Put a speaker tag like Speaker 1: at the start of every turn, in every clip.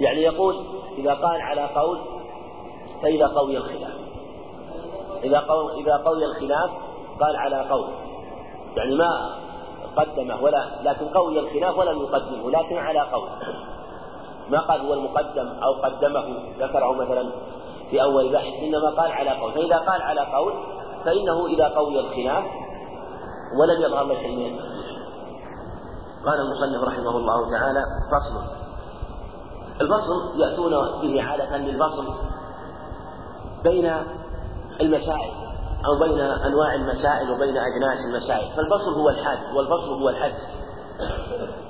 Speaker 1: يعني يقول إذا قال على قول فإذا قوي الخلاف. إذا قوي إذا قوي الخلاف قال على قول. يعني ما قدمه ولا لكن قوي الخلاف ولم يقدمه لكن على قول. ما قال هو المقدم أو قدمه ذكره مثلا في أول بحث إنما قال على قول. فإذا قال على قول فإنه إذا قوي الخلاف ولم يظهر له شيء قال المصنف رحمه الله تعالى فصل. الفصل يأتون به عادة للفصل بين المسائل أو بين أنواع المسائل وبين أجناس المسائل فالفصل هو الحد والفصل هو الحد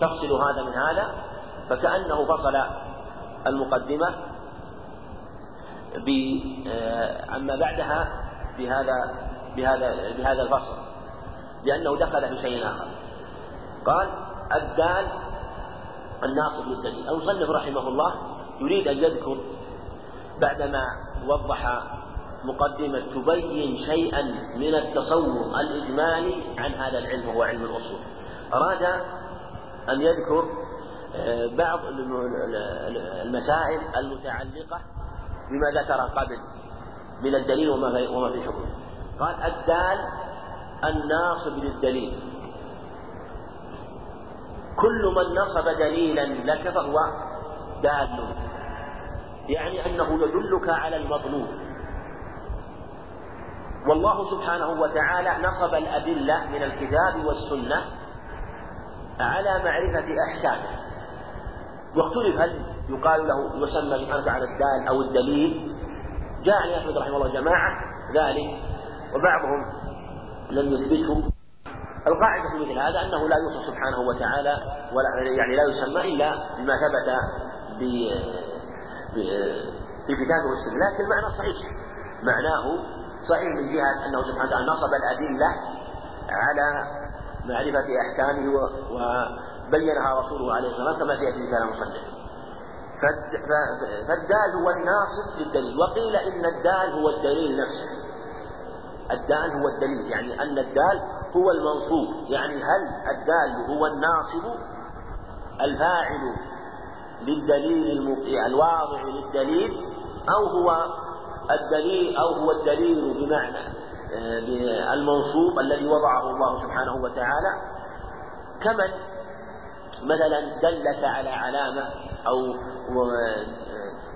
Speaker 1: تفصل هذا من هذا؟ فكأنه فصل المقدمة عما بعدها بهذا بهذا بهذا الفصل لأنه دخل في شيء آخر. قال الدال الناصب للدليل المصنف رحمه الله يريد أن يذكر بعدما وضح مقدمة تبين شيئا من التصور الإجمالي عن هذا العلم وهو علم الأصول. أراد أن يذكر آه، بعض المسائل المتعلقة بما ذكر قبل من الدليل وما في حكمه. قال الدال الناصب للدليل كل من نصب دليلا لك فهو دال. يعني أنه يدلك على المطلوب والله سبحانه وتعالى نصب الأدلة من الكتاب والسنة على معرفة أحكامه. واختلف هل يقال له يسمى بحرف على الدال أو الدليل؟ جاء عن احمد رحمه الله جماعة ذلك وبعضهم لم يثبته. القاعدة في مثل هذا أنه لا يوصف سبحانه وتعالى ولا يعني لا يسمى إلا بما ثبت في الكتاب والسنة. لكن المعنى صحيح. معناه صحيح من جهة أنه سبحانه وتعالى نصب الأدلة على معرفة أحكامه وبينها رسوله عليه الصلاة والسلام كما سيأتي في كلام المصنف فالدال هو الناصب للدليل. وقيل إن الدال هو الدليل نفسه. الدال هو الدليل. يعني أن الدال هو المنصوب يعني هل الدال هو الناصب؟ الفاعل للدليل الواضع للدليل أو هو الدليل أو هو الدليل بمعنى آه، المنصوب الذي وضعه الله سبحانه وتعالى. كمن مثلا دلك على علامة أو آه،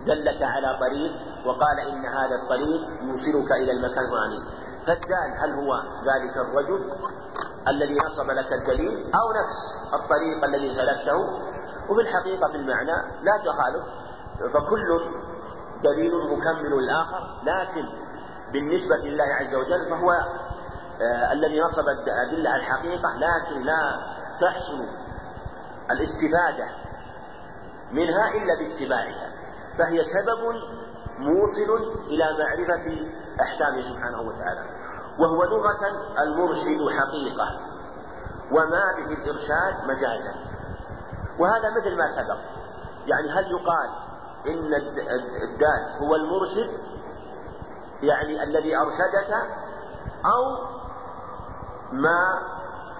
Speaker 1: دلك على طريق وقال إن هذا الطريق يوصلك إلى المكان الفلاني فالدال هل هو ذلك الرجل الذي نصب لك الدليل أو نفس الطريق الذي سلكته؟ وفي الحقيقة في المعنى لا تخالف فكل دليل مكمل الآخر لكن بالنسبة لله عز وجل فهو آه الذي نصب الأدلة الحقيقة لكن لا تحصل الاستفادة منها إلا باتباعها فهي سبب موصل إلى معرفة أحكامه سبحانه وتعالى. وهو لغة المرشد حقيقة. وما به الإرشاد مجازا. وهذا مثل ما سبق. يعني هل يقال إن الدال هو المرشد؟ يعني الذي أرشدك؟ أو ما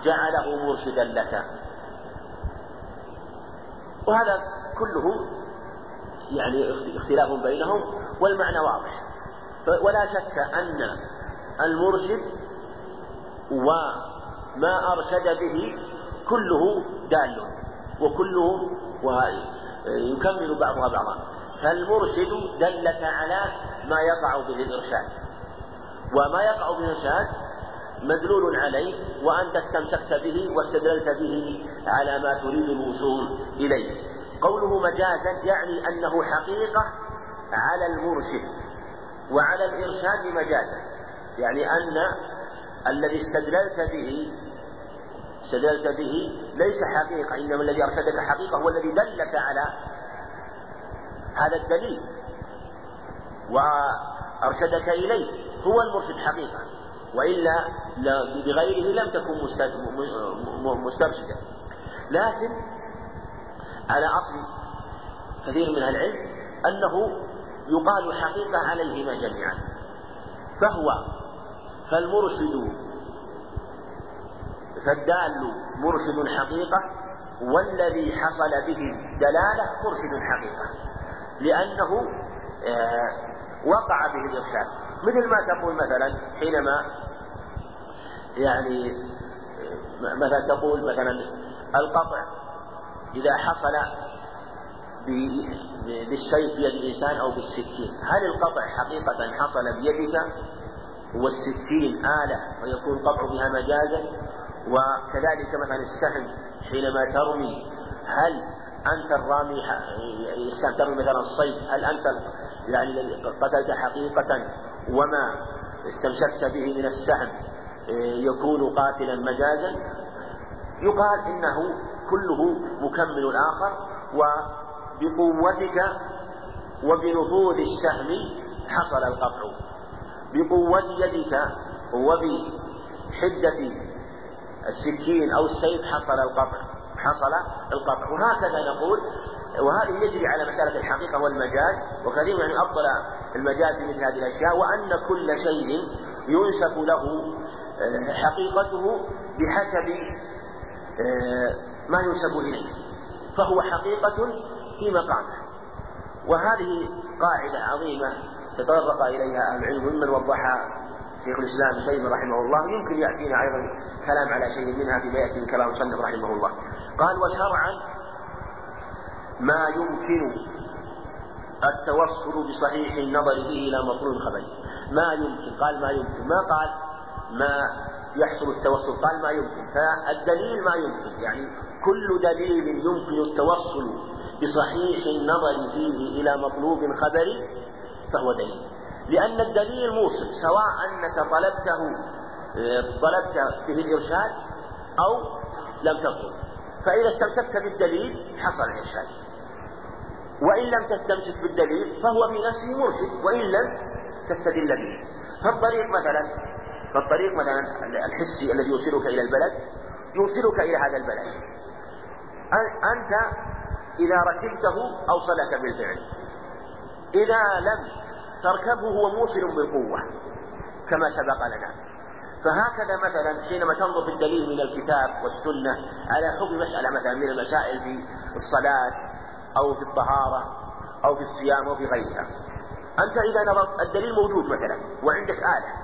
Speaker 1: جعله مرشدا لك؟ وهذا كله يعني اختلاف بينهم والمعنى واضح. ولا شك أن المرشد وما أرشد به كله دال وكله يكمل بعضها بعضا. فالمرشد دلك على ما يقع به الإرشاد. وما يقع به الإرشاد مدلول عليه وأنت استمسكت به واستدللت به على ما تريد الوصول إليه. قوله مجازا يعني أنه حقيقة على المرشد وعلى الإرشاد مجازا يعني أن الذي استدللت به استدللت به ليس حقيقة إنما الذي أرشدك حقيقة هو الذي دلك على هذا الدليل. وأرشدك إليه هو المرشد حقيقة. وإلا بغيره لم تكن مسترشدا لكن على أصل كثير من العلم أنه يقال حقيقة عليهما جميعا. فهو فالمرشد فالدال مرشد حقيقة والذي حصل به دلالة مرشد حقيقة لأنه آه، وقع به الإرشاد. مثل ما تقول مثلا حينما يعني آه، مثلا تقول مثلا القطع إذا حصل بالسيف بيد الإنسان أو بالسكين هل القطع حقيقة حصل بيدك؟ والسكين آلة ويكون القطع بها مجازا. وكذلك مثلا السهم حينما ترمي هل أنت الرامي السهم ترمي مثلا الصيد هل أنت يعني قتلت حقيقة؟ وما استمسكت به من السهم يكون قاتلا مجازا؟ يقال إنه كله مكمل الآخر وبقوتك وبنفوذ السهم حصل القطع. بقوة يدك وبحدة السكين أو السيف حصل القطع حصل القطع. وهكذا نقول وهذه يجري على مسألة الحقيقة والمجاز وكثير يعني أبطل المجاز مثل هذه الأشياء وأن كل شيء ينسب له آه، حقيقته بحسب ما ينسب إليه فهو حقيقة في مقامه. وهذه قاعدة عظيمة تطرق إليها أهل العلم ممن وضحها شيخ الإسلام ابن رحمه الله يمكن يأتينا أيضا كلام على شيء منها فيما يأتي من كلام المصنف رحمه الله. قال وشرعا ما يمكن التوصل بصحيح النظر به إلى مطلوب خبري. ما يمكن قال ما يمكن. ما قال؟ ما يحصل التوصل قال ما يمكن. فالدليل ما يمكن. يعني كل دليل يمكن التوصل بصحيح النظر فيه إلى مطلوب خبري فهو دليل. لأن الدليل موصل سواء أنك طلبته طلبت به الإرشاد أو لم تطلب. فإذا استمسكت بالدليل حصل الإرشاد. وإن لم تستمسك بالدليل فهو في نفسه مرشد وإن لم تستدل به. فالطريق مثلا فالطريق مثلا الحسي الذي يوصلك إلى البلد يوصلك إلى هذا البلد. أنت إذا ركبته أوصلك بالفعل. إذا لم تركبه هو موصل بالقوة كما سبق لنا. فهكذا مثلا حينما تنظر في الدليل من الكتاب والسنة على حكم مسألة مثلا من المسائل في الصلاة أو في الطهارة أو في الصيام أو في غيرها. أنت إذا نظرت الدليل موجود مثلا وعندك آلة.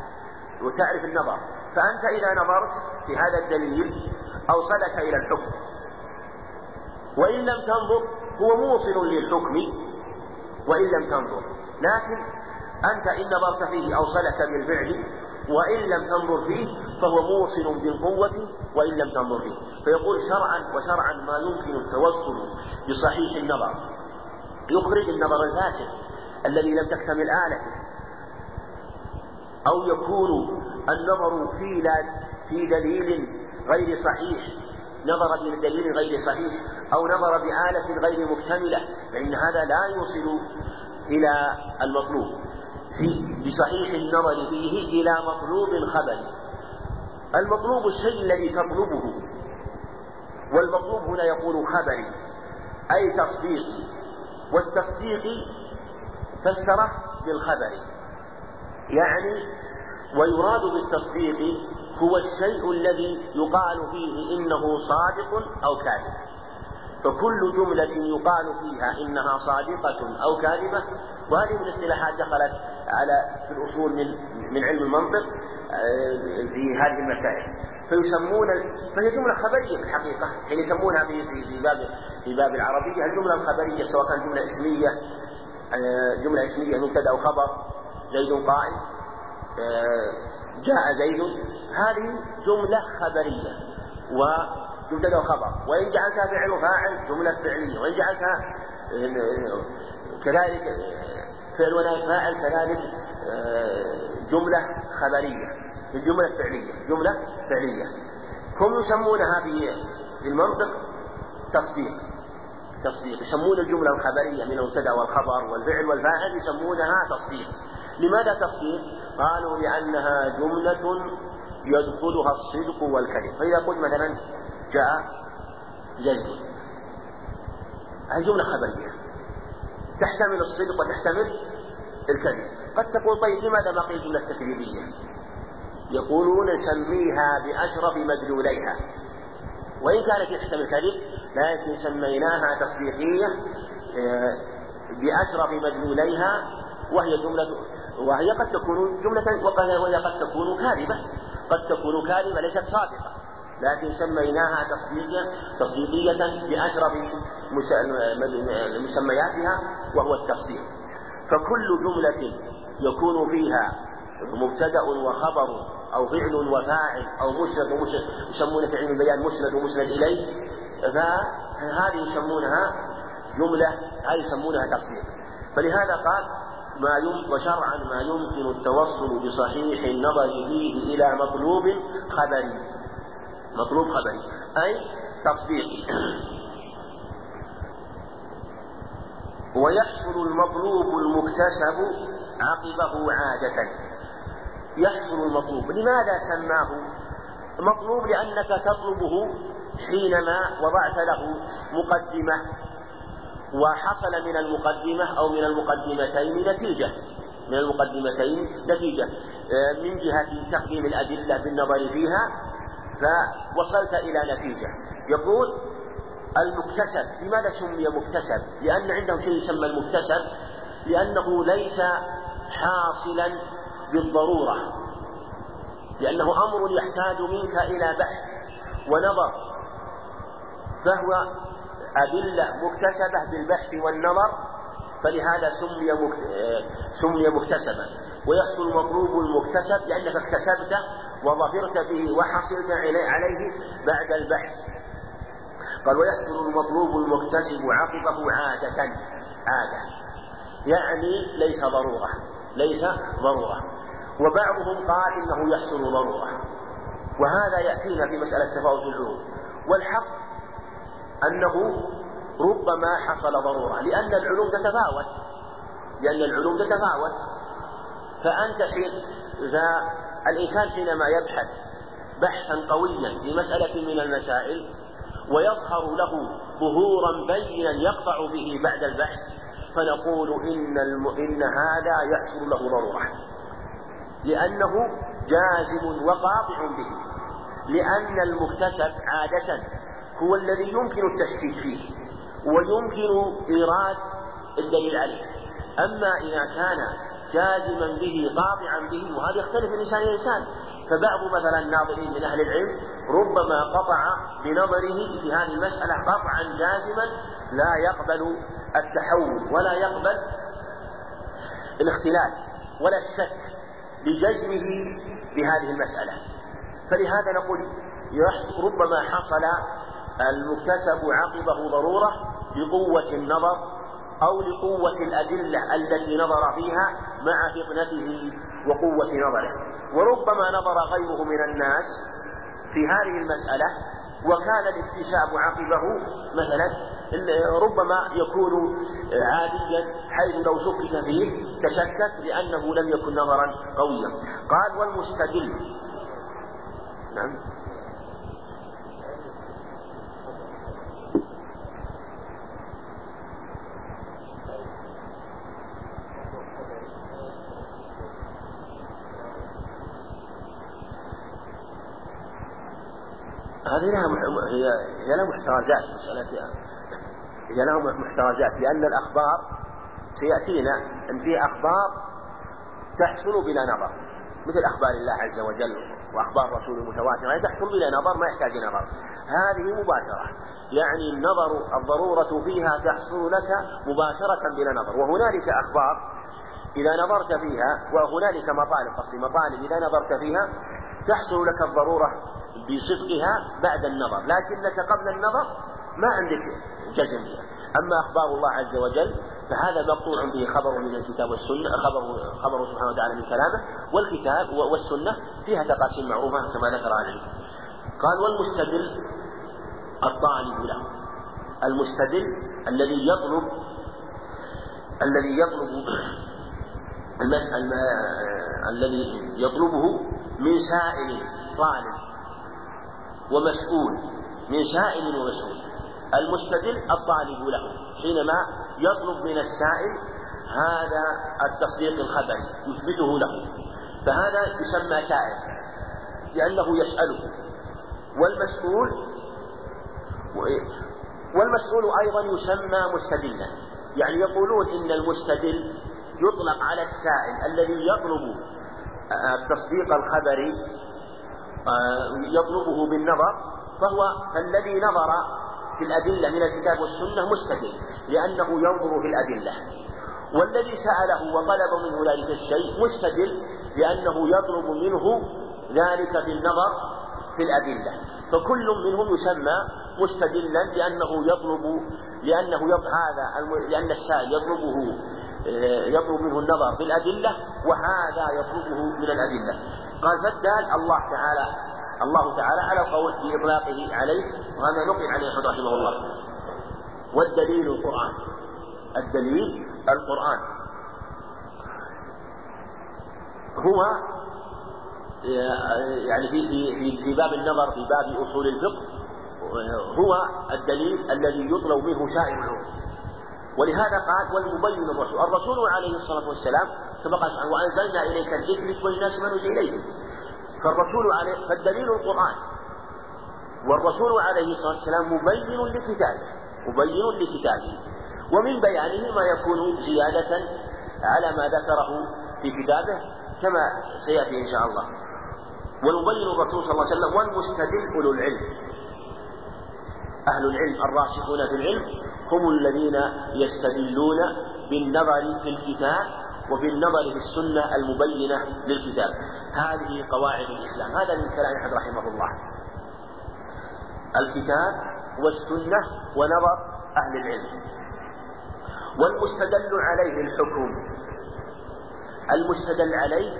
Speaker 1: وتعرف النظر. فأنت إذا نظرت في هذا الدليل أوصلك إلى الحكم. وإن لم تنظر هو موصل للحكم وإن لم تنظر. لكن أنت إن نظرت فيه أوصلك بالفعل وإن لم تنظر فيه فهو موصل بالقوة وإن لم تنظر فيه. فيقول شرعا وشرعا ما يمكن التوصل بصحيح النظر. يخرج النظر الفاسد الذي لم تكتمل آلته أو يكون النظر في في دليل غير صحيح نظر بدليل غير صحيح أو نظر بآلة غير مكتملة فإن هذا لا يوصل إلى المطلوب. في بصحيح النظر فيه إلى مطلوب خبري المطلوب الشيء الذي تطلبه والمطلوب هنا يقول خبري أي تصديقي والتصديق فسره بالخبر يعني ويراد بالتصديق هو الشيء الذي يقال فيه إنه صادق أو كاذب. فكل جملة يقال فيها إنها صادقة أو كاذبة وهذه من الاصطلاحات دخلت على في الأصول من من علم المنطق آه، في هذه المسائل. فيسمون فهي جملة خبرية في الحقيقة يعني يسمونها في في باب في باب العربية. الجملة الخبرية سواء كانت جملة اسمية آه، جملة اسمية مبتدأ أو خبر زيد قائم. جاء زيد. هذه جملة خبرية و مبتدا وخبر وإن جعلتها فعل وفاعل جملة فعلية. وإن جعلتها آه، كذلك آه، فعل ونائب فاعل كذلك آه، جملة خبرية. الجملة الفعلية جملة فعلية. هم يسمونها في المنطق تصديق. تصديق. يسمون الجملة الخبرية من المبتدأ والخبر والفعل والفاعل يسمونها تصديق. لماذا تصديق؟ قالوا لأنها جملة يدخلها الصدق والكذب. فإذا قلت مثلا جاء زيد. هذه جملة خبرية. تحتمل الصدق وتحتمل الكذب. قد تقول طيب لماذا ما قيل جملة تكذيبية يقولون نسميها بأشرف مدلوليها. وإن كانت تحتمل كذب لكن سميناها تصديقية آه، بأشرف مدلوليها وهي جملة وهي قد تكون جملة وهي قد تكون كاذبة. قد تكون كاذبة ليست صادقة. لكن سميناها تصديقية تصديقية بأشرف مسمياتها وهو التصديق. فكل جملة يكون فيها مبتدأ وخبر أو فعل وفاعل أو مسند ومسند يسمونه في علم البيان مسند ومسند إليه. فهذه يسمونها جملة هذه يسمونها تصديق. فلهذا قال ما يم وشرعا ما يمكن التوصل بصحيح النظر فيه إلى مطلوب خبري. مطلوب خبري. أي تصديقي. ويحصل المطلوب المكتسب عقبه عادة. يحصل المطلوب. لماذا سماه مطلوب؟ لأنك تطلبه حينما وضعت له مقدمة. وحصل من المقدمة أو من المقدمتين نتيجة. من المقدمتين نتيجة. آه، من جهة تقديم الأدلة بالنظر فيها فوصلت إلى نتيجة. يقول المكتسب. لماذا سمي مكتسب؟ لأن عندهم شيء يسمى المكتسب؟ لأنه ليس حاصلا بالضرورة. لأنه أمر يحتاج منك إلى بحث ونظر فهو أدلة مكتسبة بالبحث والنظر فلهذا سمي سمي مكتسبا ويحصل المطلوب المكتسب لأنك اكتسبته وظفرت به وحصلت عليه بعد البحث. قال ويحصل المطلوب المكتسب عقبه عادة عادة. يعني ليس ضرورة ليس ضرورة. وبعضهم قال إنه يحصل ضرورة. وهذا يأتينا في مسألة تفاوت العلوم. والحق أنه ربما حصل ضرورة لأن العلوم تتفاوت. لأن العلوم تتفاوت. فأنت حين الإنسان حينما يبحث بحثا قويا في مسألة من المسائل ويظهر له ظهورا بينا يقطع به بعد البحث فنقول إن الم... إن هذا يحصل له ضرورة. لأنه جازم وقاطع به. لأن المكتسب عادة هو الذي يمكن التشكيك فيه ويمكن إيراد الدليل عليه. أما إذا كان جازما به قاطعا به وهذا يختلف من إنسان إلى إنسان. فبعض مثلا الناظرين من أهل العلم ربما قطع بنظره في هذه المسألة قطعا جازما لا يقبل التحول ولا يقبل الاختلاف ولا الشك لجزمه بهذه المسألة. فلهذا نقول ربما حصل المكتسب عقبه ضرورة لقوة النظر أو لقوة الأدلة التي نظر فيها مع فطنته وقوة نظره. وربما نظر غيره من الناس في هذه المسألة وكان الاكتساب عقبه مثلا ربما يكون عاديا حيث لو شكك فيه تشكك لأنه لم يكن نظرا قويا. قال والمستدل نعم هذه لها هي هي لها محترزات مسألة هي لها محترزات لأن الأخبار سيأتينا أن في أخبار تحصل بلا نظر. مثل أخبار الله عز وجل وأخبار رسول المتواترة يعني تحصل بلا نظر ما يحتاج نظر. هذه مباشرة. يعني النظر الضرورة فيها تحصل لك مباشرة بلا نظر. وهنالك أخبار إذا نظرت فيها وهنالك مطالب قصدي مطالب إذا نظرت فيها تحصل لك الضرورة بصدقها بعد النظر لكنك قبل النظر ما عندك جزم بها. أما أخبار الله عز وجل فهذا مقطوع به خبر من الكتاب والسنة خبر خبر سبحانه وتعالى من كلامه والكتاب والسنة فيها تقاسيم معروفة كما ذكر أهل قال والمستدل الطالب له. المستدل الذي يطلب الذي يطلب المسألة الذي يطلبه من سائل طالب. ومسؤول من سائل ومسؤول. المستدل الطالب له حينما يطلب من السائل هذا التصديق الخبري يثبته له. فهذا يسمى سائل لأنه يسأله. والمسؤول والمسؤول أيضا يسمى مستدلا. يعني يقولون إن المستدل يطلق على السائل الذي يطلب التصديق الخبري يطلبه بالنظر فهو الذي نظر في الأدلة من الكتاب والسنة مستدل لأنه ينظر في الأدلة. والذي سأله وطلب منه ذلك الشيء مستدل لأنه يطلب منه ذلك بالنظر في الأدلة. فكل منهم يسمى مستدلا لأنه يطلب لأنه يطلب هذا لأن السائل يطلبه آه، يطلب منه النظر في الأدلة وهذا يطلبه من الأدلة. قال فالدال الله تعالى الله تعالى على القول بإطلاقه عليه وهذا نقل عليه رحمه الله. والدليل القرآن. الدليل القرآن. هو يعني في في في باب النظر في باب أصول الفقه هو الدليل الذي يطلب منه سائر العلوم. ولهذا قال والمبين الرسول. الرسول عليه الصلاة والسلام كما قال سبحانه وأنزلنا إليك الذكر وللناس ما نزل اليهم فالرسول عليه فالدليل القرآن. والرسول عليه الصلاة والسلام مبين لكتابه مبين لكتابه. ومن بيانه ما يكون زيادة على ما ذكره في كتابه كما سيأتي إن شاء الله. ويبين الرسول صلى الله عليه وسلم والمستدل أولو العلم. أهل العلم الراسخون في العلم هم الذين يستدلون بالنظر في الكتاب وبالنظر في السنة المبينة للكتاب. هذه قواعد الإسلام. هذا من كلام أحد رحمه الله. الكتاب والسنة ونظر أهل العلم. والمستدل عليه الحكم. المستدل عليه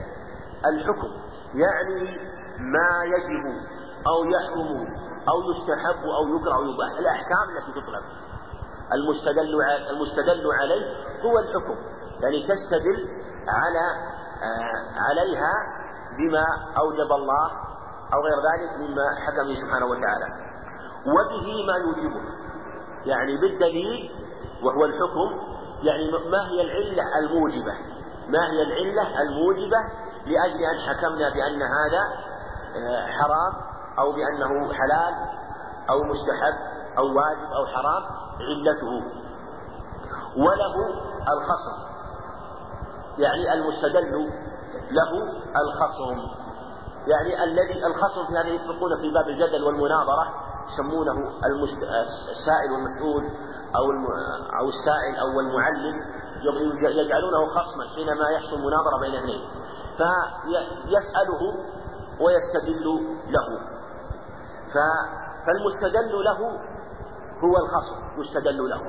Speaker 1: الحكم. يعني ما يجب أو يحرم أو يستحب أو يكره أو يباح. الأحكام التي تطلب المستدل المستدل عليه هو الحكم. يعني تستدل على آه، عليها بما أوجب الله أو غير ذلك مما حكم سبحانه وتعالى. وبه ما يوجبه. يعني بالدليل وهو الحكم. يعني ما هي العلة الموجبة؟ ما هي العلة الموجبة لأجل أن حكمنا بأن هذا آه، حرام أو بأنه حلال أو مستحب؟ أو واجب أو حرام علته. وله الخصم. يعني المستدل له الخصم. يعني الذي الخصم في هذه يطلقون في باب الجدل والمناظرة يسمونه السائل والمسؤول أو أو السائل أو المعلم يجعلونه خصما حينما يحصل مناظرة بين اثنين. فيسأله ويستدل له. فالمستدل له هو الخصم يستدل له.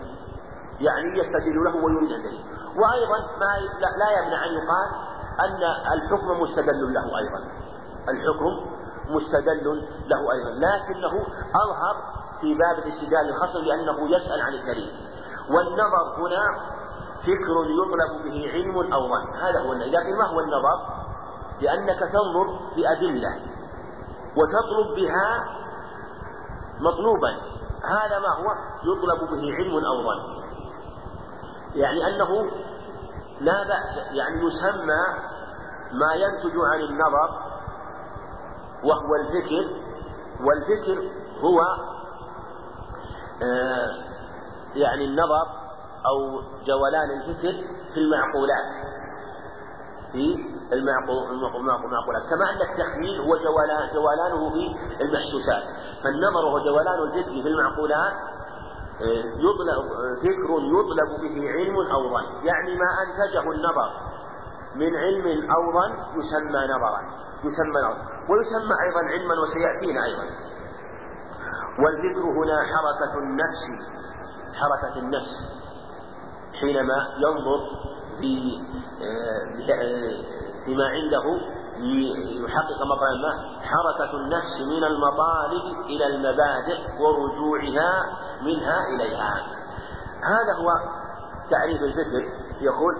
Speaker 1: يعني يستدل له ويريد الدليل وأيضا ما لا يمنع أن يقال أن الحكم مستدل له أيضا. الحكم مستدل له أيضا. لكنه أظهر في باب الاستدلال الخصم لأنه يسأل عن الدليل. والنظر هنا فكر يطلب به علم أو ظن. هذا هو لكن ما هو النظر؟ لأنك تنظر في أدلة وتطلب بها مطلوبا. هذا ما هو يطلب به علم أو ظن. يعني أنه لا بأس يعني يسمى ما ينتج عن النظر وهو الفكر والفكر هو آه يعني النظر أو جولان الفكر في المعقولات في المعقولات كما أن التخييل هو جولان جولانه في المحسوسات. فالنظر هو جولان الجسم في المعقولات آه، يطلب فكر يطلب به علم أو ظن. يعني ما أنتجه النظر من علم أو ظن يسمى نظرا يسمى نظرا ويسمى أيضا علما وسيأتينا أيضا. والفكر هنا حركة النفس. حركة النفس. حينما ينظر فيما عنده ليحقق مطالب ما؟ حركة النفس من المطالب إلى المبادئ ورجوعها منها إليها. هذا هو تعريف الفكر. يقول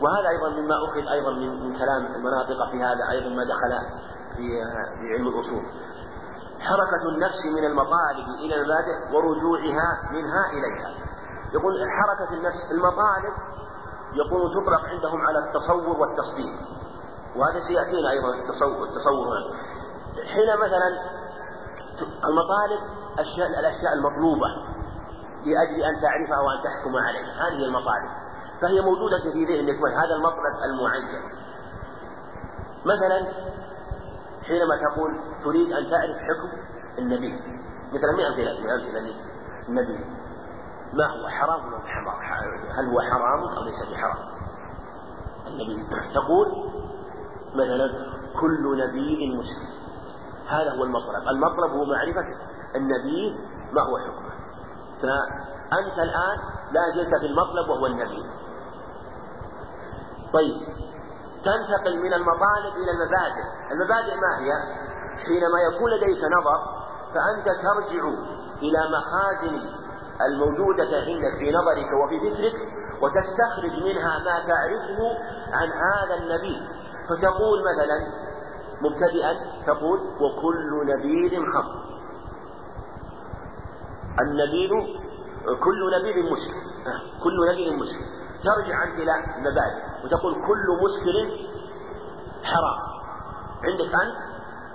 Speaker 1: وهذا أيضا مما أخذ أيضا من, من كلام المناطق في هذا أيضا ما دخل في في علم الأصول. حركة النفس من المطالب إلى المبادئ ورجوعها منها إليها. يقول حركة النفس المطالب يقول تطلق عندهم على التصور والتصديق. وهذا سيأتينا أيضا التصور التصور هنا. حين مثلا المطالب أشياء الأشياء المطلوبة لأجل أن تعرفه وأن تحكم عليه هذه المطالب. فهي موجودة في ذهنك هذا المطلب المعين. مثلا حينما تقول تريد أن تعرف حكم النبي. مثلا من أمثلة من أمثلة النبي ما هو حرام ولا حرام؟ هل هو حرام أو ليس بحرام؟ النبي تقول مثلا كل نبي مسلم. هذا هو المطلب. المطلب هو معرفة النبي ما هو حكمه. فأنت الآن لا زلت في المطلب وهو النبي. طيب تنتقل من المطالب إلى المبادئ. المبادئ ما هي؟ حينما يكون لديك نظر فأنت ترجع إلى مخازن الموجودة عندك في نظرك وفي فكرك وتستخرج منها ما تعرفه عن هذا النبي. فتقول مثلا مبتدئا تقول وكل نبيذ خمر النبيذ كل نبيذ مسلم. كل نبيذ مسلم. ترجع أنت إلى المبادئ وتقول كل مسكر حرام. عندك أنت؟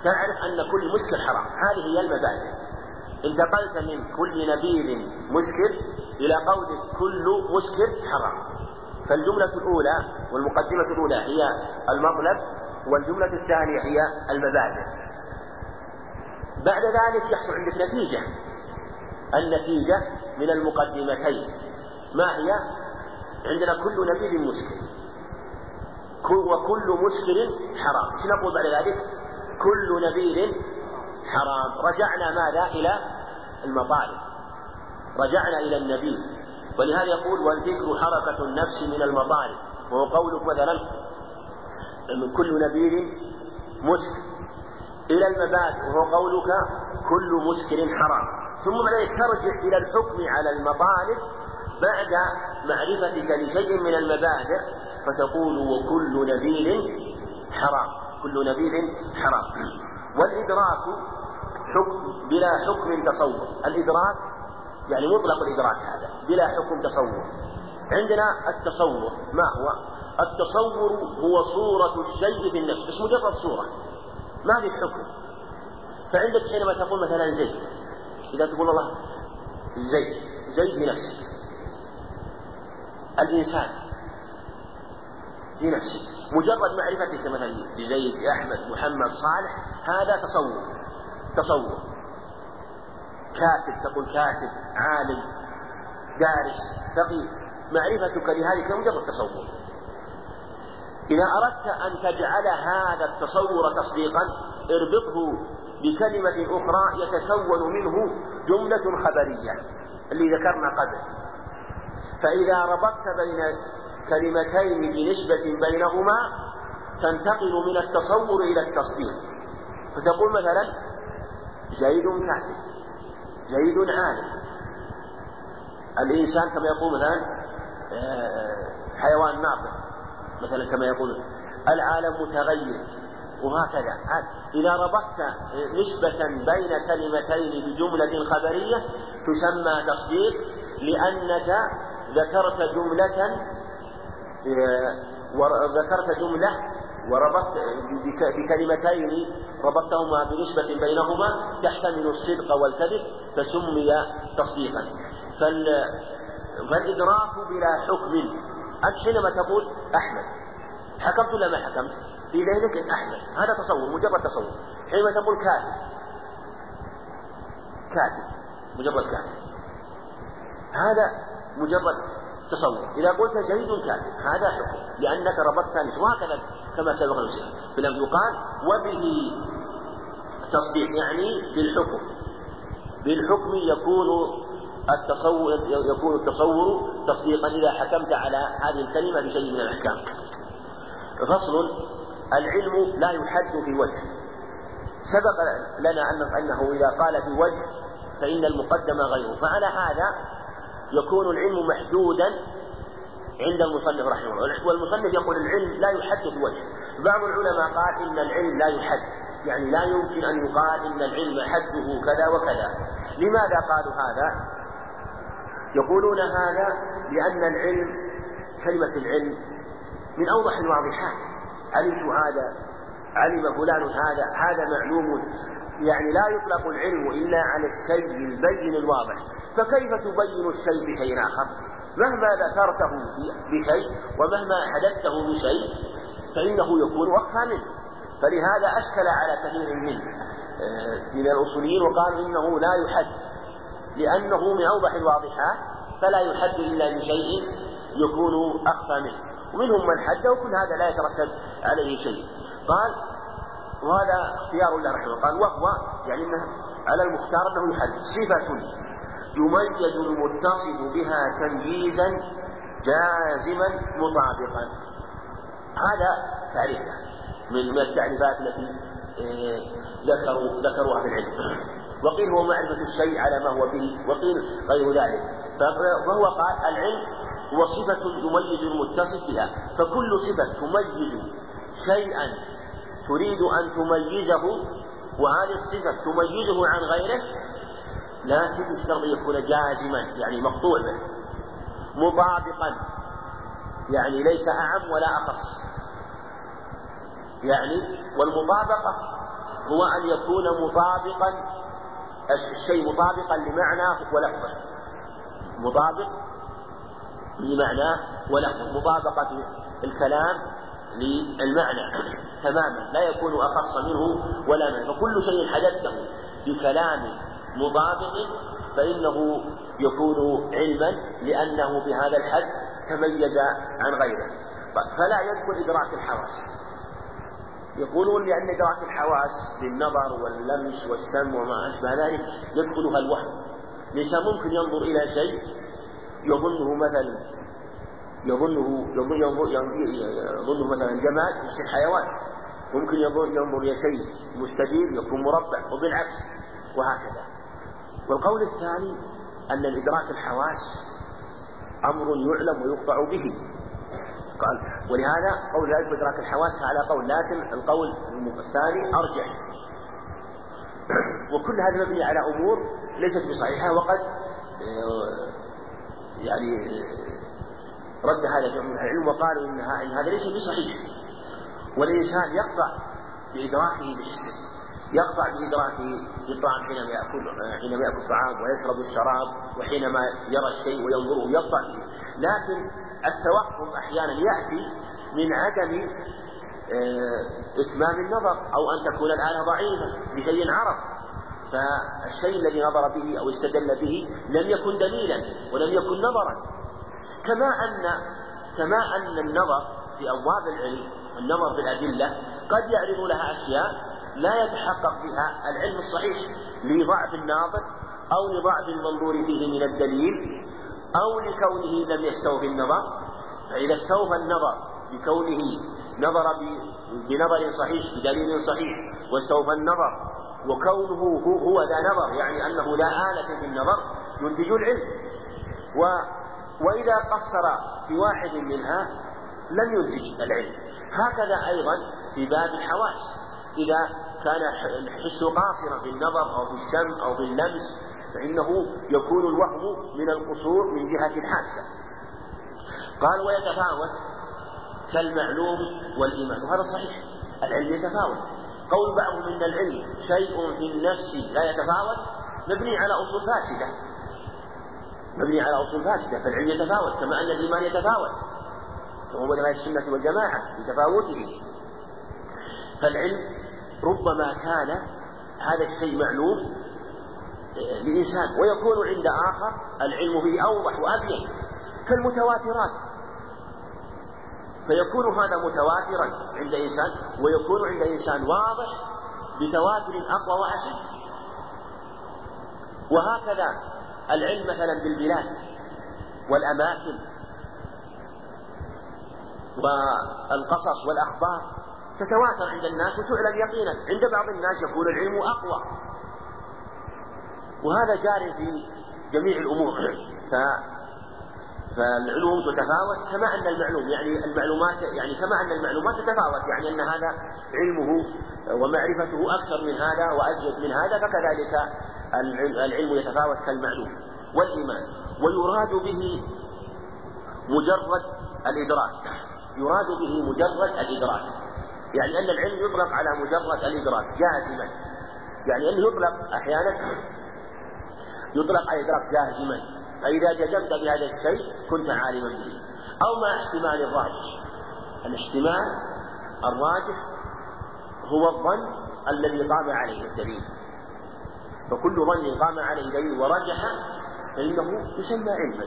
Speaker 1: تعرف أن كل مسكر حرام. هذه هي المبادئ. انتقلت من كل نبيذ مسكر إلى قول كل مسكر حرام. فالجملة الأولى والمقدمة الأولى هي المطلب والجملة الثانية هي المبادئ. بعد ذلك يحصل عندك نتيجة. النتيجة من المقدمتين. ما هي؟ عندنا كل نبيذ مسكر وكل مسكر حرام. إيش نقول بعد ذلك؟ كل نبيذ حرام. رجعنا ماذا؟ إلى المطالب. رجعنا إلى النبي. ولهذا يقول والذكر حركة النفس من المطالب. وهو قولك مثلا من كل نبيذ مسك. إلى المبادئ. وهو قولك كل مسكر حرام. ثم بعد ترجع إلى الحكم على المطالب بعد معرفتك لشيء من المبادئ. فتقول وكل نبيذ حرام. كل نبيذ حرام. والإدراك حكم بلا حكم تصور. الإدراك يعني مطلق الإدراك هذا بلا حكم تصور. عندنا التصور ما هو؟ التصور هو صورة الشيء في النفس بس مجرد صورة. ما في حكم. فعندك حينما تقول مثلا زيد إذا تقول الله زيد زيد نفسك الإنسان في نفسك مجرد معرفتك مثلا بزيد أحمد محمد صالح هذا تصور. تصور. كاتب تقول كاتب عالم دارس فقيه. معرفتك لهذه مجرد تصور. إذا أردت أن تجعل هذا التصور تصديقا اربطه بكلمة أخرى يتكون منه جملة خبرية اللي ذكرنا قبل. فإذا ربطت بين كلمتين بنسبة بينهما تنتقل من التصور إلى التصديق. فتقول مثلا زيد كاتب زيد عالم. الإنسان كما يقول مثلا آه، حيوان ناطق مثلا كما يقول العالم متغير. وهكذا. إذا ربطت نسبة بين كلمتين بجملة خبرية تسمى تصديق لأنك ذكرت جملة وذكرت جملة وربطت بكلمتين ربطتهما بنسبة بينهما تحتمل الصدق والكذب فسمي تصديقا. فالإدراك بلا حكم. أنت حينما تقول أحمد حكمت ولا ما حكمت؟ في ذهنك أحمد. هذا تصور مجرد تصور. حينما تقول كاتب كاتب مجرد كاتب. هذا مجرد تصور إذا قلت زيد كاتب هذا حكم لأنك ربطت نسبة وهكذا كما سبق المسلم فلم يقال وبه تصديق يعني بالحكم. بالحكم يكون التصور يكون التصور تصديقا إذا حكمت على هذه الكلمة بشيء من الأحكام. فصل العلم لا يحد في وجه. سبق لنا أنه إذا قال في وجه فإن المقدم غيره. فعلى هذا يكون العلم محدودا عند المصنف رحمه الله. والمصنف يقول العلم لا يحد في وجه. بعض العلماء قال إن العلم لا يحد يعني لا يمكن أن يقال إن العلم حده كذا وكذا. لماذا قالوا هذا؟ يقولون هذا لأن العلم كلمة العلم من أوضح الواضحات علمت هذا علم فلان هذا هذا معلوم. يعني لا يطلق العلم إلا على الشيء البين الواضح. فكيف تبين الشيء بشيء آخر؟ مهما ذكرته بشيء ومهما حدثته بشيء فإنه يكون وقفا منه. فلهذا أشكل على كثير من آه، من الأصوليين وقالوا إنه لا يحد. لأنه من أوضح الواضحات فلا يحد إلا بشيء يكون أخفى منه. ومنهم من حده وكل هذا لا يترتب عليه شيء. قال وهذا اختيار الله رحمه قال وهو يعني إنه على المختار أنه يحد. صفة يميز المتصف بها تمييزا جازما مطابقا. هذا تعريفه من التعريفات التي آه، ذكروا ذكروها في العلم. وقيل هو معرفة الشيء على ما هو به وقيل غير ذلك. فهو قال العلم هو صفة يميز المتصف بها. فكل صفة تميز شيئا تريد أن تميزه وهذه الصفة تميزه عن غيره لكن يشترط أن يكون جازما يعني مقطوع به. مطابقا يعني ليس أعم ولا أخص يعني والمطابقة هو أن يكون مطابقا الشيء مطابقا لمعناه ولفظه. مطابق لمعناه ولفظه. مطابقة الكلام للمعنى تماما. لا يكون أخص منه ولا منه فكل شيء حدثته بكلام مطابق فإنه يكون علما لأنه بهذا الحد تميز عن غيره. فلا يدخل إدراك الحواس. يقولون لأن إدراك الحواس بالنظر واللمس والسمع وما أشبه ذلك يدخلها الوهم. الإنسان ممكن ينظر إلى شيء يظنه مثلا يظنه يظن يظنه مثلا جمال يصير حيوان. ممكن ينظر ينظر إلى شيء مستدير يكون مربع وبالعكس وهكذا. والقول الثاني أن الإدراك الحواس أمر يعلم ويقطع به. قال ولهذا قول ذلك بإدراك الحواس على قول لكن القول الثاني أرجح. وكل هذا مبني على أمور ليست بصحيحة وقد آه، يعني رد هذا جمع العلم وقالوا إن هذا ليس بصحيح. والإنسان يقطع بإدراكه بحسه يقطع بإدراكه بالطعام حينما يأكل حينما يأكل الطعام ويشرب الشراب وحينما يرى الشيء وينظره يقطع. به لكن التوهم أحيانا يأتي من عدم آه، إتمام النظر أو أن تكون الآلة ضعيفة بشيء عرض فالشيء الذي نظر به أو استدل به لم يكن دليلا ولم يكن نظرا. كما أن كما أن النظر في أبواب العلم النظر بالأدلة قد يعرض لها أشياء لا يتحقق بها العلم الصحيح لضعف الناظر أو لضعف المنظور فيه من الدليل أو لكونه لم يستوفي النظر. فإذا استوفى النظر بكونه نظر بنظر صحيح بدليل صحيح واستوفى النظر وكونه هو ذا نظر يعني أنه لا آلة في النظر ينتج العلم. و وإذا قصر في واحد منها لم ينتج العلم. هكذا أيضا في باب الحواس. إذا كان الحس قاصرا في النظر أو في السمع أو في اللمس فإنه يكون الوهم من القصور من جهة الحاسة. قال ويتفاوت كالمعلوم والإيمان. وهذا صحيح العلم يتفاوت. قول بعضهم إن العلم شيء في النفس لا يتفاوت مبني على أصول فاسدة. مبني على أصول فاسدة فالعلم يتفاوت كما أن الإيمان يتفاوت. وهو علماء السنة والجماعة بتفاوته. فالعلم ربما كان هذا الشيء معلوم لإنسان ويكون عند آخر العلم به أوضح وأبين كالمتواترات. فيكون هذا متواترا عند إنسان ويكون عند إنسان واضح بتواتر أقوى وأشد وهكذا العلم مثلا بالبلاد والأماكن والقصص والأخبار. تتواتر عند الناس وتعلم يقينا عند بعض الناس يكون العلم أقوى. وهذا جار في جميع الأمور. ف فالعلوم تتفاوت كما أن المعلوم يعني المعلومات يعني كما أن المعلومات تتفاوت يعني أن هذا علمه ومعرفته أكثر من هذا وأزيد من هذا فكذلك العلم يتفاوت كالمعلوم والإيمان. ويراد به مجرد الإدراك. يراد به مجرد الإدراك. يعني أن العلم يطلق على مجرد الإدراك جازما. يعني أنه يطلق أحيانا يطلق على الإدراك جازما. فإذا جزمت بهذا الشيء كنت عالما به أو مع احتمال الراجح. الاحتمال الراجح هو الظن الذي قام عليه الدليل. فكل ظن قام عليه دليل ورجح فإنه يسمى علما.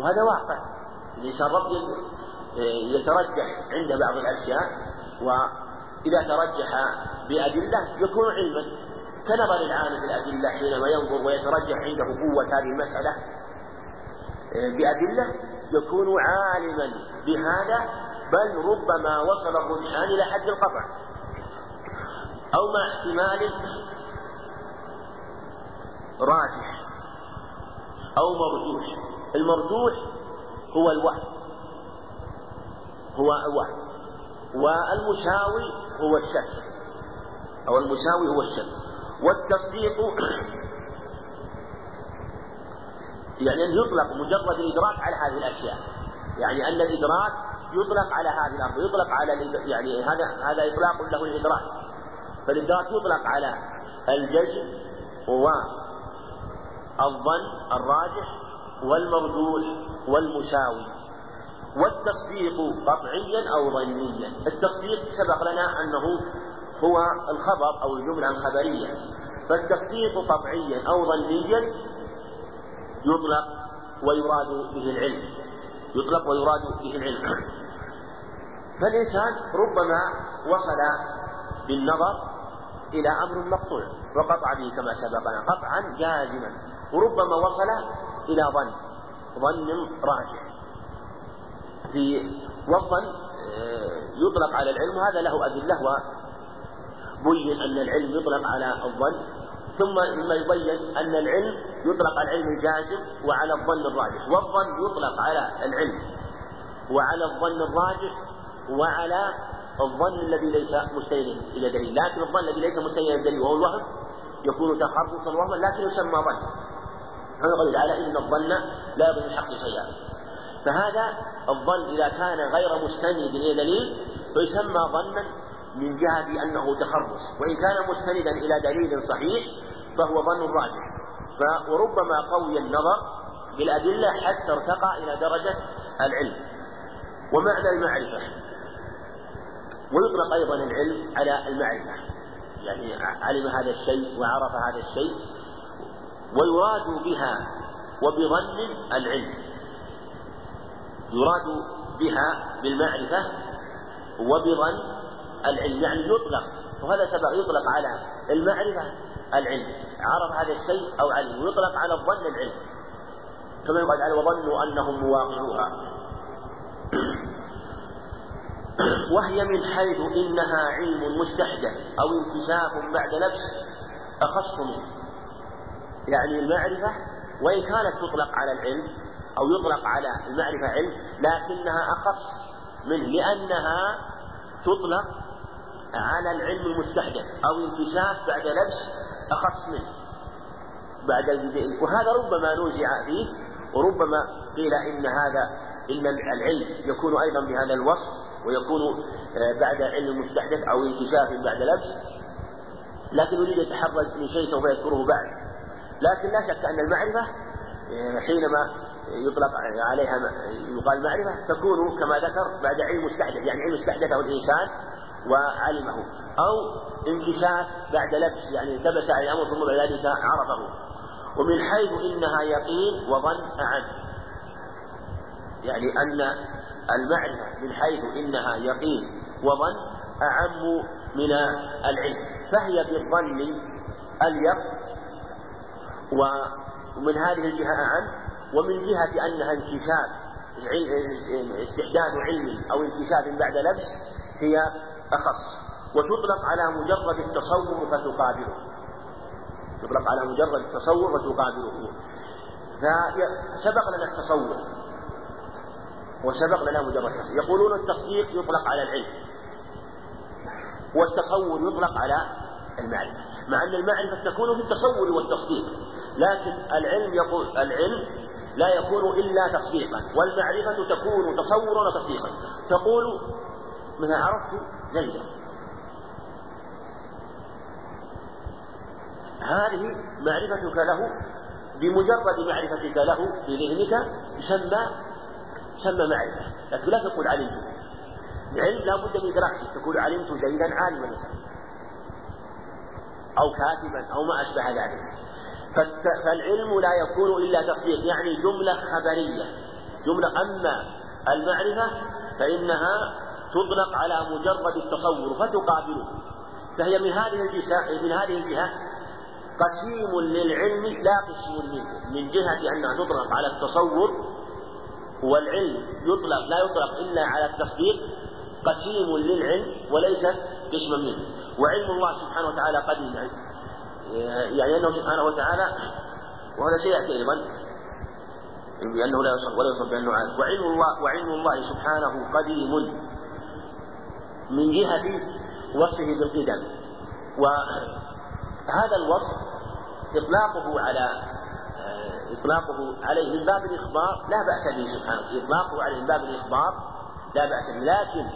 Speaker 1: وهذا واقع. الإنسان رب يترجح عند بعض الأشياء وإذا ترجح بأدلة يكون علما. كنظر العالم في الأدلة حينما ينظر ويترجح عنده قوة هذه المسألة بأدلة يكون عالما بهذا بل ربما وصل الرجحان إلى حد القطع أو مع احتمال راجح أو مرجوح. المرجوح هو الوهم هو الوهم والمساوي هو الشك. أو المساوي هو الشك. والتصديق يعني أن يطلق مجرد الإدراك على هذه الأشياء. يعني أن الإدراك يطلق على هذه الأرض يطلق على يعني هذا هذا إطلاق له الإدراك. فالإدراك يطلق على الجزم والظن الراجح والمرجوح والمساوي. والتصديق قطعيا أو ظنيا. التصديق سبق لنا أنه هو الخبر أو الجملة الخبرية. فالتصديق قطعيا أو ظنيا يطلق ويراد به العلم. يطلق ويراد به العلم. فالإنسان ربما وصل بالنظر إلى أمر مقطوع وقطع به كما سبقنا قطعا جازما وربما وصل إلى ظن ظن راجح في والظن آه، يطلق على العلم. وهذا له أدلة وبين أن العلم يطلق على الظن. ثم مما يبين أن العلم يطلق على العلم الجازم وعلى الظن الراجح. والظن يطلق على العلم وعلى الظن الراجح وعلى الظن الذي ليس مستندا إلى دليل. لكن الظن الذي ليس مستندا إلى دليل وهو الوهم يكون تخرصا وهما لكن يسمى ظن. قال تعالى إن الظن لا يظن الحق شيئا. فهذا الظن إذا كان غير مستند إلى دليل فيسمى ظنا من جهة أنه تخرص وإن كان مستندا إلى دليل صحيح فهو ظن راجح. وربما قوي النظر بالأدلة حتى ارتقى إلى درجة العلم. ومعنى المعرفة. ويطلق أيضا العلم على المعرفة. يعني علم هذا الشيء وعرف هذا الشيء ويراد بها وبظن العلم. يراد بها بالمعرفة وبظن العلم يعني يطلق وهذا سبق يطلق على المعرفة العلم عرف هذا الشيء أو علم ويطلق على الظن العلم. كما يقال تعالى وظنوا أنهم مواقعوها. وهي من حيث إنها علم مستحدث أو انكشاف بعد نفس أخص منه. يعني المعرفة وإن كانت تطلق على العلم أو يطلق على المعرفة علم لكنها أخص منه لأنها تطلق على العلم المستحدث أو انكشاف بعد لبس أخص منه. بعد وهذا ربما نوزع فيه وربما قيل إن هذا إن العلم يكون أيضا بهذا الوصف ويكون آه، بعد علم مستحدث أو انكشاف بعد لبس. لكن يريد يتحرز من شيء سوف يذكره بعد. لكن لا شك أن المعرفة آه، حينما يطلق عليها يقال معرفة تكون كما ذكر بعد علم مستحدث يعني علم استحدثه الإنسان وعلمه. أو انكشاف بعد لبس يعني التبس على الأمر ثم بعد ذلك عرفه. ومن حيث إنها يقين وظن أعم يعني أن المعرفة من حيث إنها يقين وظن أعم من العلم. فهي بالظن أليق ومن هذه الجهة أعم ومن جهة أنها انكشاف استحداث علم أو انكشاف بعد لبس هي أخص وتطلق على مجرد التصور فتقابله. تطلق على مجرد التصور فتقابله. فسبق لنا التصور وسبق لنا مجرد التصور يقولون التصديق يطلق على العلم. والتصور يطلق على المعرفة. مع أن المعرفة تكون في التصور والتصديق. لكن العلم يقول العلم لا يكون إلا تصديقا والمعرفة تكون تصورا وتصديقا. تقول مثلا عرفت زيدا. هذه معرفتك له بمجرد معرفتك له في ذهنك يسمى يسمى معرفة. لكن لا تقول علمت. العلم لا بد من إدراكه تقول علمت زيدا عالما. مثلا أو كاتبا أو ما أشبه ذلك. فالعلم لا يكون إلا تصديق يعني جملة خبرية. جملة أما المعرفة فإنها تطلق على مجرد التصور فتقابله. فهي من هذه الجهة من هذه الجهة قسيم للعلم لا قسم منه من جهة أنها تطلق على التصور والعلم يطلق لا يطلق إلا على التصديق قسيم للعلم وليس قسما منه. وعلم الله سبحانه وتعالى قديم يعني, يعني أنه سبحانه وتعالى وهذا سيأتي أيضا. بأنه لا يصف ولا يصف بأنه عالم. وعلم الله وعلم الله سبحانه قديم. من جهة وصفه بالقدم. وهذا الوصف إطلاقه على إطلاقه عليه من باب الإخبار لا بأس به سبحانه. إطلاقه عليه من باب الإخبار لا بأس به. لكن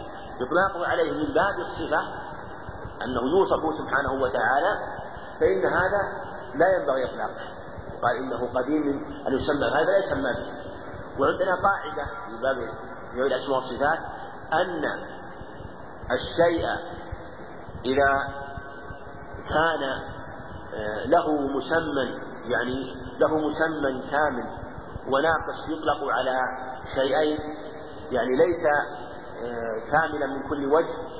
Speaker 1: إطلاقه عليه من باب الصفة أنه يوصف سبحانه وتعالى فإن هذا لا ينبغي إطلاقه قال إنه قديم أن يسمى هذا؟ لا يسمى به. وعندنا قاعدة في باب في الأسماء والصفات أن الشيء إذا كان آه، له مسمى يعني له مسمى كامل وناقص يطلق على شيئين يعني ليس آه، كاملا من كل وجه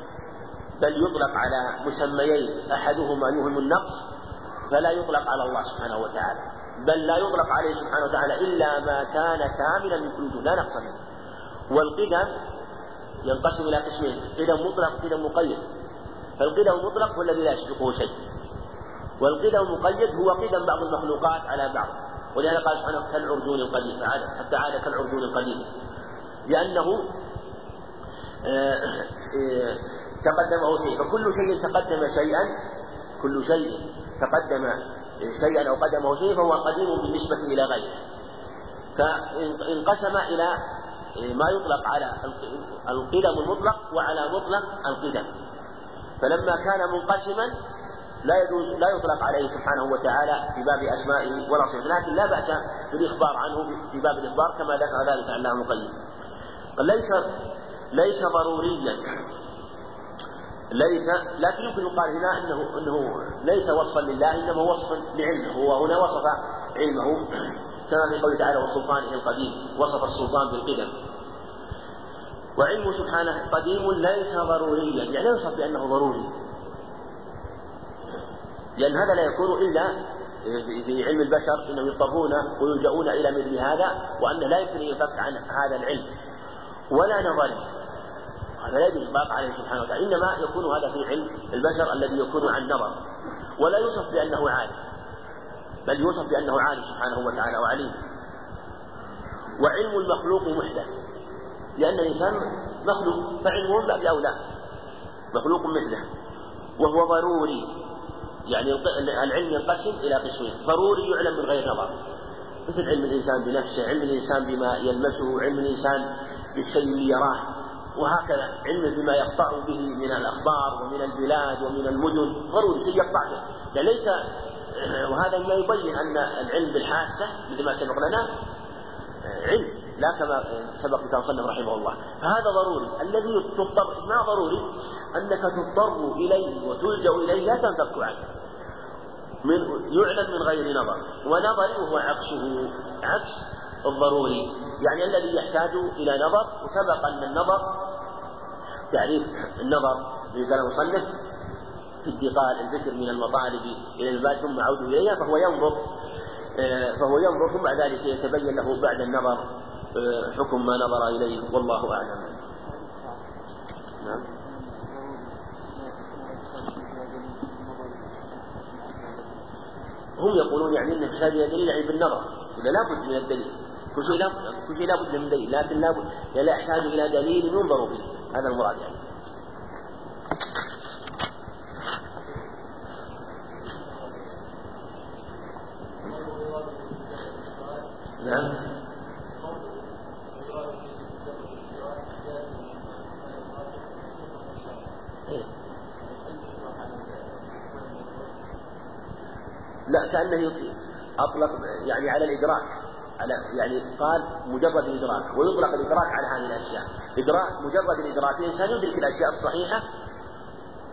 Speaker 1: بل يطلق على مسميين أحدهما يوهم النقص فلا يطلق على الله سبحانه وتعالى. بل لا يطلق عليه سبحانه وتعالى إلا ما كان كاملا من كل لا نقص منه. والقدم ينقسم إلى قسمين قدم مطلق قدم مقيد. فالقدم المطلق هو الذي لا يسبقه شيء. والقدم المقيد هو قدم بعض المخلوقات على بعض. ولهذا قال سبحانه كالعرجون القديم حتى عاد كالعرجون القديم. لأنه آه، آه، تقدمه شيء. فكل شيء تقدم شيئا كل شيء تقدم شيئا أو قدمه شيء فهو قديم بالنسبة إلى غيره. فانقسم إلى ما يطلق على القدم المطلق وعلى مطلق القدم. فلما كان منقسما لا يجوز لا يطلق عليه سبحانه وتعالى في باب أسمائه ولا صفاته. لكن لا بأس بالإخبار عنه في باب الإخبار كما ذكر ذلك علامه القيم ليس ليس ضروريا ليس لكن يمكن يقال هنا إنه إنه ليس وصفا لله إنما وصفا لعلمه هو هنا وصف علمه. كما في قوله تعالى وسلطانه القديم وصف السلطان بالقدم. وعلمه سبحانه قديم ليس ضروريا يعني لا يوصف بأنه ضروري. لأن هذا لا يكون إلا في علم البشر إنهم يضطرون ويلجؤون إلى مثل هذا وانه لا يمكن أن عن هذا العلم. ولا نظر هذا لا يجوز اطلاق عليه سبحانه وتعالى. إنما يكون هذا في علم البشر الذي يكون عن نظر. ولا يوصف بأنه عالم. بل يوصف بأنه عالم سبحانه وتعالى وعليم. وعلم المخلوق محدث. لأن الإنسان مخلوق فعلمه من باب اولى مخلوق مثله. وهو ضروري. يعني العلم ينقسم إلى قسمين. ضروري يعلم من غير نظر. مثل علم الإنسان بنفسه علم الإنسان بما يلمسه علم الإنسان بالشيء اللي يراه وهكذا علم بما يقطع به من الأخبار ومن البلاد ومن المدن. ضروري شيء يقطع به. يعني ليس وهذا ما يبين أن العلم بالحاسة مثل ما سبق لنا علم لا كما سبق كتاب صلى رحمه الله. فهذا ضروري. الذي تضطر ما ضروري؟ أنك تضطر إليه وتلجأ إليه لا تنفك عنه. من يعلم من غير نظر. ونظري وهو عكسه. عكس الضروري. يعني الذي يحتاج إلى نظر وسبق أن النظر تعريف النظر في كلام المصنف في انتقال الذكر من المطالب إلى الباب ثم عوده إليها فهو ينظر آه، فهو ينظر ثم بعد ذلك يتبين له بعد النظر آه، حكم ما نظر إليه والله أعلم. نعم. هم يقولون يعني إن فساد دليل يعني بالنظر إذا لابد من الدليل. كل شيء لابد كل شيء لابد من دليل لكن لابد لا يحتاج إلى دليل ينظر فيه. هذا المراد يعني. نعم. لا كأنه أطلق يعني على الإدراك. على يعني قال مجرد الإدراك ويطلق الإدراك على هذه الأشياء. إدراك مجرد الإدراك الإنسان يدرك الأشياء الصحيحة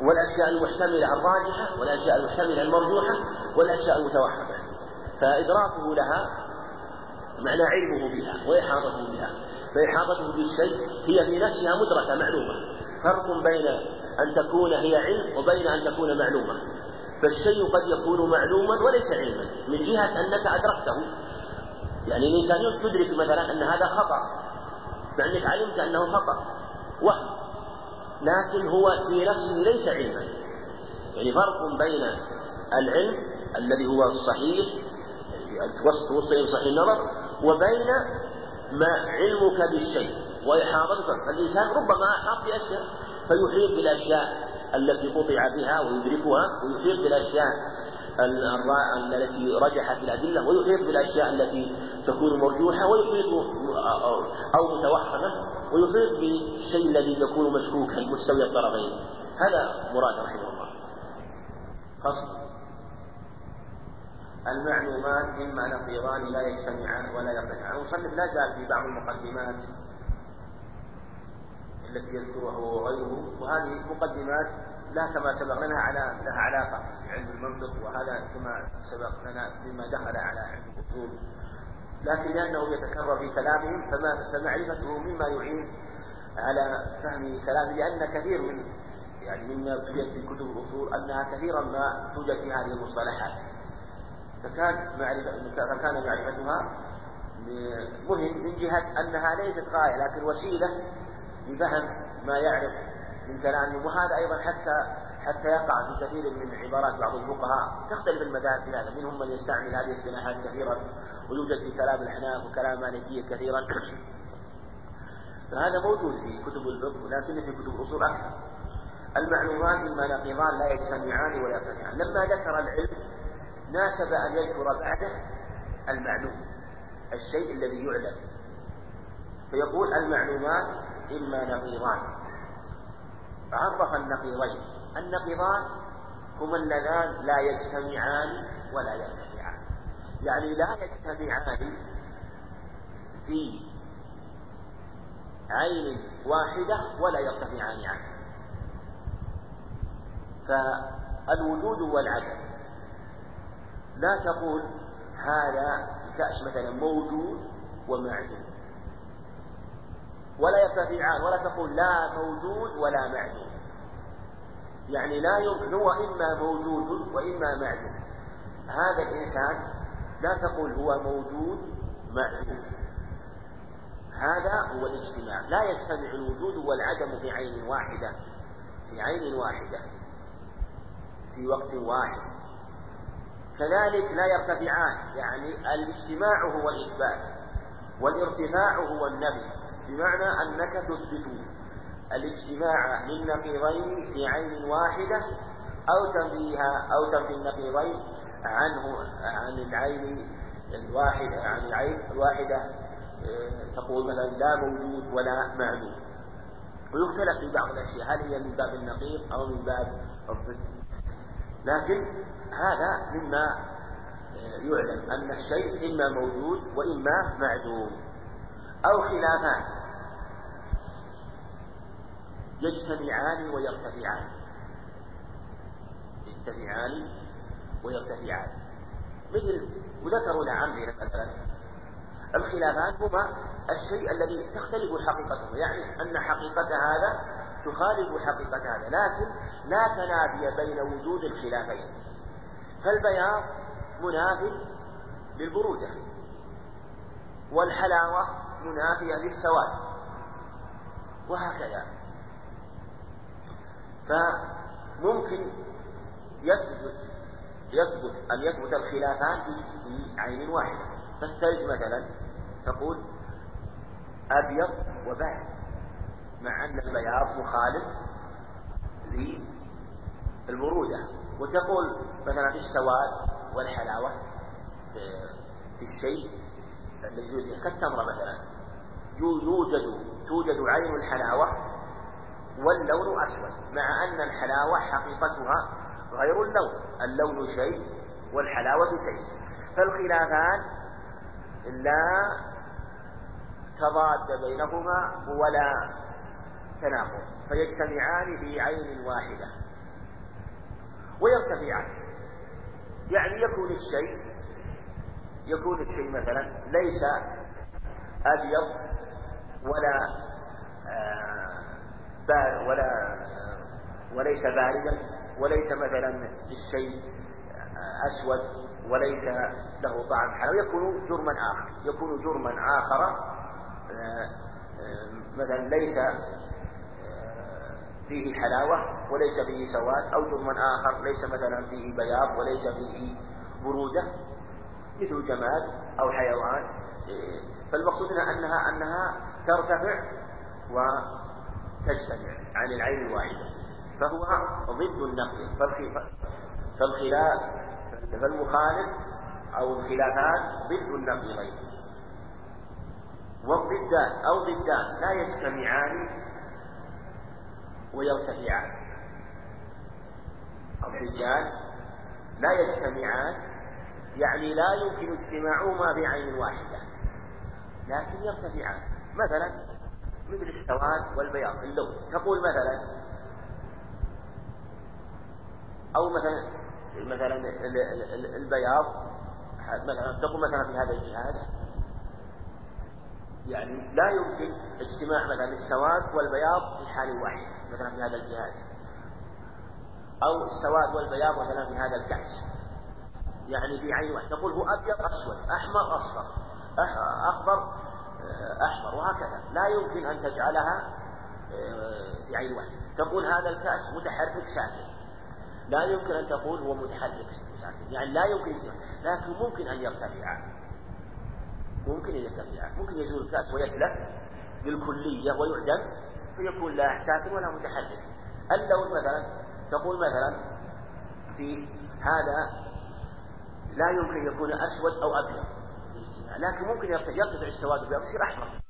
Speaker 1: والأشياء المحتملة الراجحة والأشياء المحتملة المرجوحة والأشياء المتوهمة فإدراكه لها معنى علمه بها وإحاطته بها. فإحاطته بالشيء هي في نفسها مدركة معلومة. فرق بين أن تكون هي علم وبين أن تكون معلومة. فالشيء قد يكون معلوما وليس علما من جهة أنك أدركته. يعني الإنسان يدرك مثلا أن هذا خطأ مع أنك علمت أنه خطأ. وهم لكن هو في نفسه ليس علما. يعني فرق بين العلم الذي هو الصحيح توصل صحيح النظر وبين ما علمك بالشيء. وإحاطتك فالإنسان ربما أحاط بأشياء فيحيط بالأشياء التي قطع بها ويدركها ويحيط بالأشياء التي رجحت الأدلة ويحيط بالأشياء التي تكون مرجوحة ويحيط أو متوهمة ويحيط بالشيء الذي يكون مشكوكا مستوي الطرفين. هذا مراد رحمه الله. فصل. المعلومات إما نقيضان لا يجتمعان ولا يرتفعان المصنف لا زال في بعض المقدمات التي يذكرها هو وغيره وهذه مقدمات لا كما سبق لنا على لها علاقة بعلم المنطق وهذا كما سبق لنا مما دخل على علم الأصول. لكن لأنه يتكرر في كلامهم فما فمعرفته مما يعين على فهم كلامه لأن كثير من يعني مما توجد في كتب الأصول أنها كثيرا ما توجد في هذه المصطلحات. فكان معرفة فكان معرفتها مهم من جهة أنها ليست غاية لكن وسيلة لفهم ما يعرف من كلامهم وهذا أيضا حتى حتى يقع في كثير من عبارات بعض الفقهاء. تختلف المذاهب في هذا. منهم من يستعمل هذه الاصطلاحات كثيرا ويوجد في كلام الأحناف وكلام مالكية كثيرا. فهذا موجود في كتب الفقه ولكن في كتب الأصول أكثر. المعلومات إما نقيضان لا يجتمعان ولا يرتفعان لما ذكر العلم ناسب أن يذكر بعده المعلوم الشيء الذي يعلم. فيقول المعلومات إما نقيضان عرف النقيضين. النقيضان هما اللذان لا يجتمعان ولا يرتفعان يعني لا يجتمعان في عين واحدة ولا يرتفعان عنه فالوجود والعدم. لا تقول هذا كأس مثلا موجود ومعدوم. ولا يرتفعان ولا تقول لا موجود ولا معدوم. يعني لا يمكن هو إما موجود وإما معدوم. هذا الإنسان لا تقول هو موجود معدوم. هذا هو الاجتماع. لا يجتمع الوجود والعدم في عين واحدة في عين واحدة في وقت واحد. كذلك لا يرتفعان يعني الاجتماع هو الإثبات والارتفاع هو النبي. بمعنى أنك تثبت الاجتماع للنقيضين في عين واحدة أو تنفيها أو تنفي النقيضين عنه عن العين الواحدة عن العين الواحدة آه، تقول مثلا لا موجود ولا معدوم. ويختلف في بعض الأشياء هل هي من باب النقيض أو من باب الضد. لكن هذا مما آه، يعلم أن الشيء إما موجود وإما معدوم أو خلافان. يجتمعان ويرتفعان. يجتمعان ويرتفعان. مثل وذكروا لها مثلا. الخلافان هما الشيء الذي تختلف حقيقته يعني أن حقيقة هذا تخالف حقيقة هذا لكن لا تنافي بين وجود الخلافين. فالبياض مناف للبرودة والحلاوة منافية للسواد. وهكذا. فممكن يثبت يثبت أن يثبت الخلافان في عين واحدة. فالثلج مثلا تقول أبيض وبارد مع أن البياض مخالف للبرودة وتقول مثلا في السواد والحلاوة في الشيء الذي كالتمرة مثلا. يوجد توجد عين الحلاوة واللون أسود مع أن الحلاوة حقيقتها غير اللون اللون شيء والحلاوة شيء. فالخلافان لا تضاد بينهما ولا تناقض فيجتمعان في عين واحدة. ويرتفعان. يعني يكون الشيء يكون الشيء مثلا ليس أبيض ولا آه ولا وليس باردا وليس مثلا الشيء أسود وليس له طعم حلو. يكون جرما آخر يكون جرما آخر مثلا ليس فيه حلاوة وليس فيه سواد أو جرما آخر ليس مثلا فيه بياض وليس فيه برودة مثل جماد أو حيوان. فالمقصود أنها أنها ترتفع وتجتمع عن العين الواحدة. فهو ضد النقل فالخلاف فالمخالف أو الخلافات ضد النقيضين والضدان أو ضدان لا يجتمعان ويرتفعان. الضدان لا يجتمعان يعني لا يمكن اجتماعهما في عين واحدة لكن يرتفعان. مثلا مثل السواد والبياض اللون. تقول مثلا أو مثلا مثلا البياض مثلا تقول مثلا في هذا الجهاز يعني لا يمكن اجتماع مثلا السواد والبياض في حال واحد مثلا في هذا الجهاز. أو السواد والبياض مثلا في هذا الكأس. يعني في عين واحد. تقول هو أبيض أسود أحمر أصفر أخضر أحمر وهكذا. لا يمكن أن تجعلها آه، في عين واحد. تقول هذا الكأس متحرك ساكن. لا يمكن أن تقول هو متحرك ساكن. يعني لا يمكن لكن ممكن أن يرتفع ممكن أن يرتفع ممكن يزول الكأس ويتلف بالكلية ويعدم فيكون لا ساكن ولا متحرك. اللون مثلا تقول مثلا في هذا لا يمكن يكون أسود أو أبيض. لكن ممكن يرتفع السواد والأبيض يصير أحمر.